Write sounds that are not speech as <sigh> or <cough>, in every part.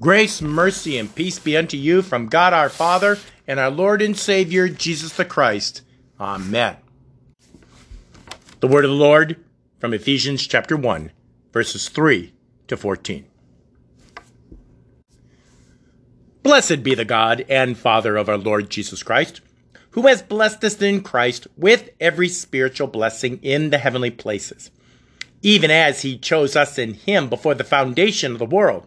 Grace, mercy, and peace be unto you from God our Father and our Lord and Savior, Jesus the Christ. Amen. The word of the Lord from Ephesians chapter 1, verses 3 to 14. Blessed be the God and Father of our Lord Jesus Christ, who has blessed us in Christ with every spiritual blessing in the heavenly places, even as he chose us in him before the foundation of the world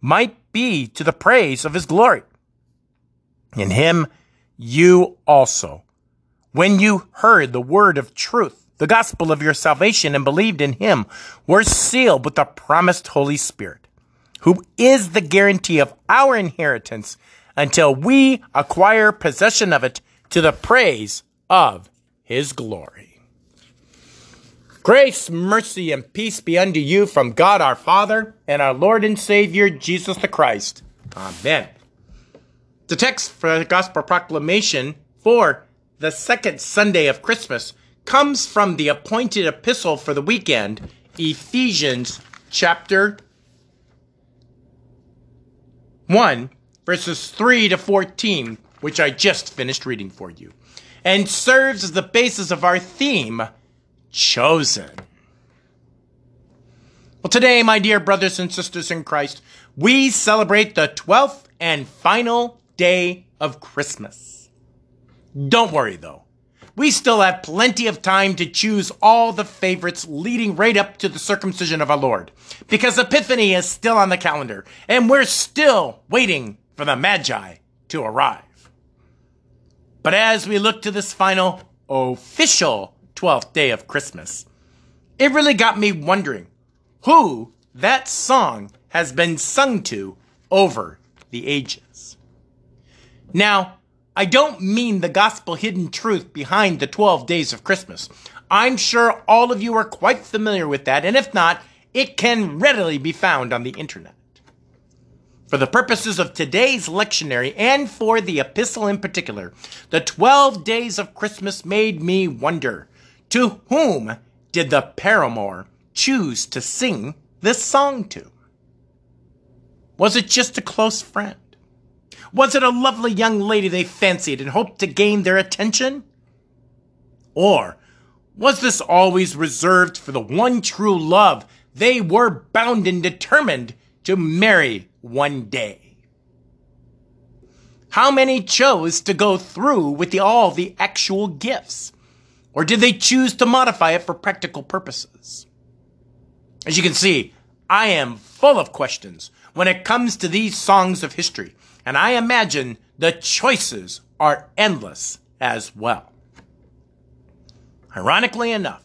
might be to the praise of his glory. In him, you also, when you heard the word of truth, the gospel of your salvation, and believed in him, were sealed with the promised Holy Spirit, who is the guarantee of our inheritance until we acquire possession of it to the praise of his glory. Grace, mercy, and peace be unto you from God our Father and our Lord and Savior Jesus the Christ. Amen. The text for the Gospel proclamation for the second Sunday of Christmas comes from the appointed epistle for the weekend, Ephesians chapter 1, verses 3 to 14, which I just finished reading for you, and serves as the basis of our theme chosen. Well, today, my dear brothers and sisters in Christ, we celebrate the 12th and final day of Christmas. Don't worry though. We still have plenty of time to choose all the favorites leading right up to the circumcision of our Lord. Because Epiphany is still on the calendar, and we're still waiting for the Magi to arrive. But as we look to this final official 12th day of Christmas. It really got me wondering who that song has been sung to over the ages. Now, I don't mean the gospel hidden truth behind the 12 days of Christmas. I'm sure all of you are quite familiar with that, and if not, it can readily be found on the internet. For the purposes of today's lectionary and for the epistle in particular, the 12 days of Christmas made me wonder to whom did the paramour choose to sing this song to? Was it just a close friend? Was it a lovely young lady they fancied and hoped to gain their attention? Or was this always reserved for the one true love they were bound and determined to marry one day? How many chose to go through with the, all the actual gifts? Or did they choose to modify it for practical purposes? As you can see, I am full of questions when it comes to these songs of history, and I imagine the choices are endless as well. Ironically enough,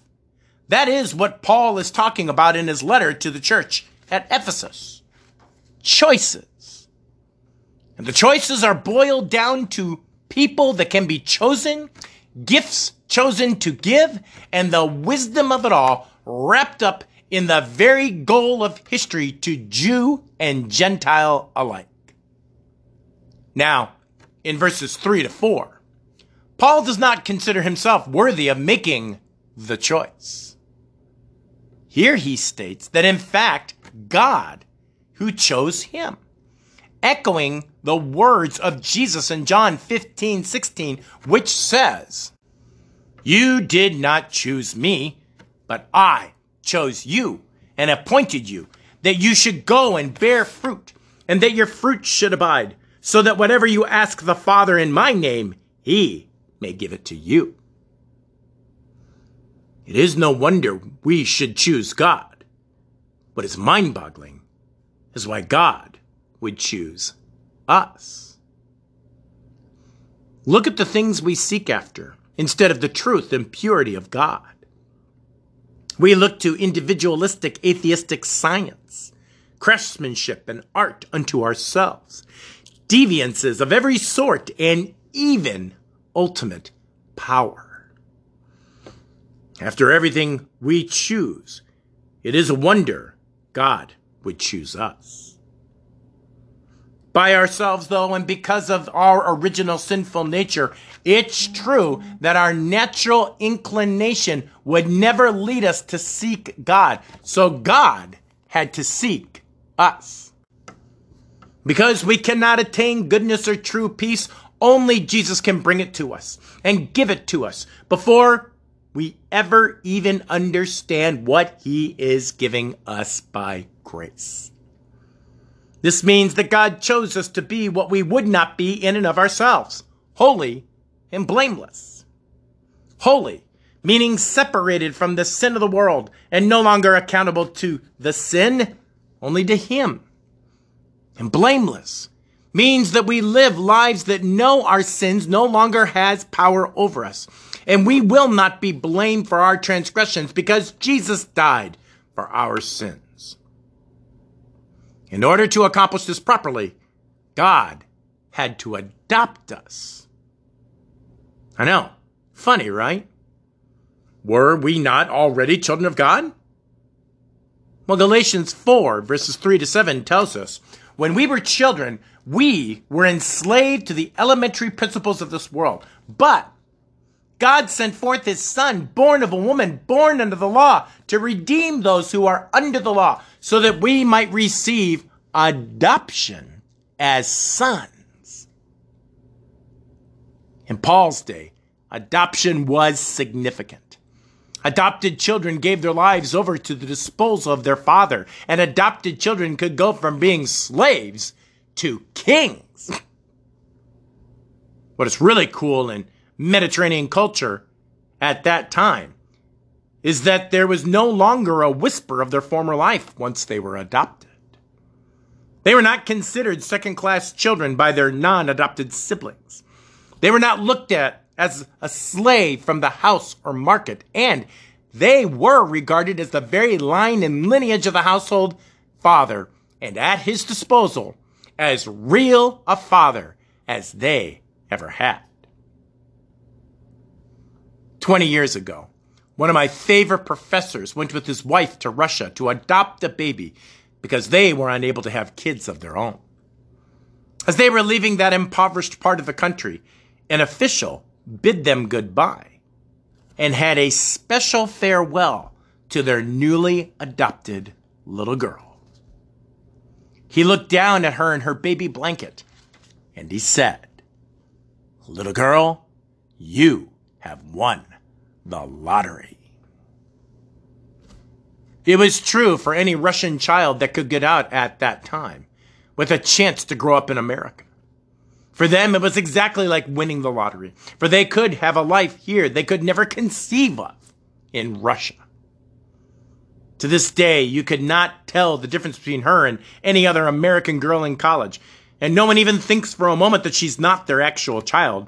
that is what Paul is talking about in his letter to the church at Ephesus. Choices. And the choices are boiled down to people that can be chosen, gifts chosen to give, and the wisdom of it all wrapped up in the very goal of history to Jew and Gentile alike. Now, in verses 3 to 4, Paul does not consider himself worthy of making the choice. Here he states that in fact, God who chose him, echoing the words of Jesus in John 15, 16, which says, you did not choose me, but I chose you and appointed you that you should go and bear fruit, and that your fruit should abide, so that whatever you ask the Father in my name, he may give it to you. It is no wonder we should choose God. What is mind boggling is why God would choose us. Look at the things we seek after instead of the truth and purity of God. We look to individualistic atheistic science, craftsmanship and art unto ourselves, deviances of every sort, and even ultimate power. After everything we choose, it is a wonder God would choose us by ourselves, though, and because of our original sinful nature, it's true that our natural inclination would never lead us to seek God. So God had to seek us. Because we cannot attain goodness or true peace, only Jesus can bring it to us and give it to us before we ever even understand what He is giving us by grace. This means that God chose us to be what we would not be in and of ourselves holy and blameless. Holy, meaning separated from the sin of the world and no longer accountable to the sin, only to Him. And blameless means that we live lives that know our sins no longer has power over us. And we will not be blamed for our transgressions because Jesus died for our sins. In order to accomplish this properly, God had to adopt us. I know. Funny, right? Were we not already children of God? Well, Galatians 4, verses 3 to 7 tells us when we were children, we were enslaved to the elementary principles of this world. But God sent forth his son, born of a woman, born under the law, to redeem those who are under the law, so that we might receive adoption as sons. In Paul's day, adoption was significant. Adopted children gave their lives over to the disposal of their father, and adopted children could go from being slaves to kings. <laughs> What is really cool in Mediterranean culture at that time is that there was no longer a whisper of their former life once they were adopted. They were not considered second class children by their non adopted siblings. They were not looked at as a slave from the house or market, and they were regarded as the very line and lineage of the household father, and at his disposal as real a father as they ever had. 20 years ago, one of my favorite professors went with his wife to Russia to adopt a baby because they were unable to have kids of their own. As they were leaving that impoverished part of the country, an official bid them goodbye and had a special farewell to their newly adopted little girl. He looked down at her in her baby blanket and he said, Little girl, you have won the lottery. It was true for any Russian child that could get out at that time with a chance to grow up in America. For them, it was exactly like winning the lottery, for they could have a life here they could never conceive of in Russia. To this day, you could not tell the difference between her and any other American girl in college, and no one even thinks for a moment that she's not their actual child,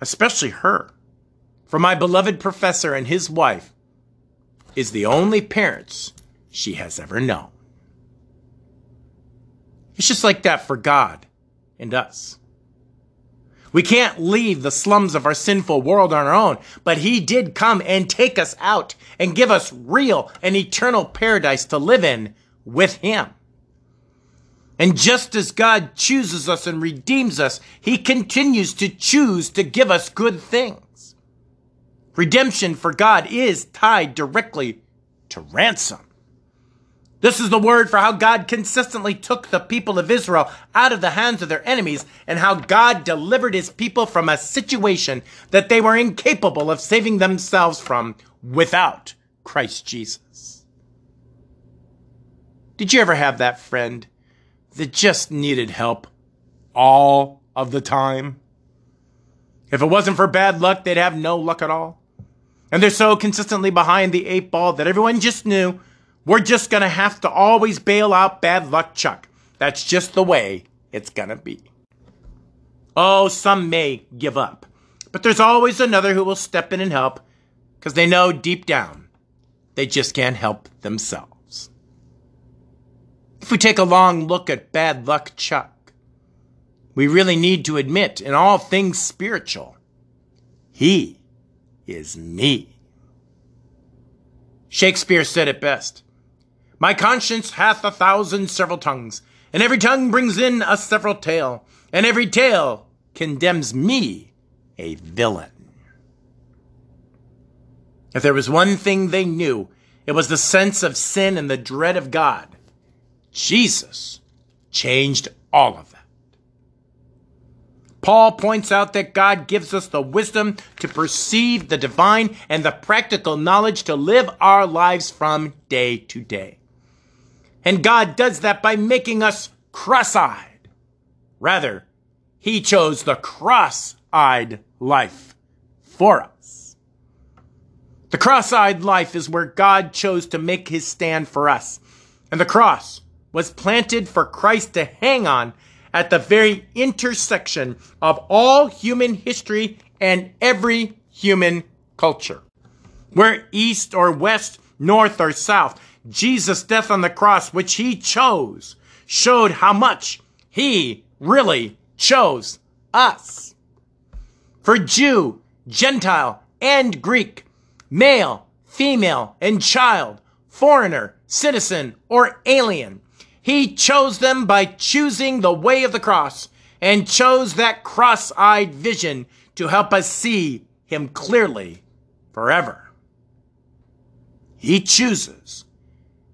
especially her. For my beloved professor and his wife, is the only parents she has ever known. It's just like that for God and us. We can't leave the slums of our sinful world on our own, but He did come and take us out and give us real and eternal paradise to live in with Him. And just as God chooses us and redeems us, He continues to choose to give us good things. Redemption for God is tied directly to ransom. This is the word for how God consistently took the people of Israel out of the hands of their enemies and how God delivered his people from a situation that they were incapable of saving themselves from without Christ Jesus. Did you ever have that friend that just needed help all of the time. If it wasn't for bad luck, they'd have no luck at all. And they're so consistently behind the eight ball that everyone just knew we're just going to have to always bail out bad luck Chuck. That's just the way it's going to be. Oh, some may give up, but there's always another who will step in and help because they know deep down they just can't help themselves. If we take a long look at bad luck Chuck, we really need to admit in all things spiritual, he is me. Shakespeare said it best My conscience hath a thousand several tongues, and every tongue brings in a several tale, and every tale condemns me, a villain. If there was one thing they knew, it was the sense of sin and the dread of God. Jesus changed all of that. Paul points out that God gives us the wisdom to perceive the divine and the practical knowledge to live our lives from day to day. And God does that by making us cross eyed. Rather, He chose the cross eyed life for us. The cross eyed life is where God chose to make His stand for us. And the cross was planted for Christ to hang on at the very intersection of all human history and every human culture. Where east or west, north or south, Jesus' death on the cross, which he chose, showed how much he really chose us. For Jew, Gentile, and Greek, male, female, and child, foreigner, citizen, or alien, he chose them by choosing the way of the cross and chose that cross eyed vision to help us see Him clearly forever. He chooses,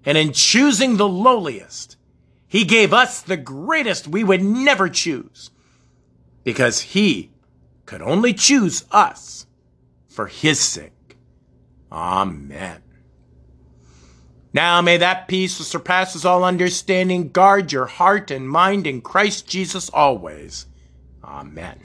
and in choosing the lowliest, He gave us the greatest we would never choose because He could only choose us for His sake. Amen. Now may that peace that surpasses all understanding guard your heart and mind in Christ Jesus always. Amen.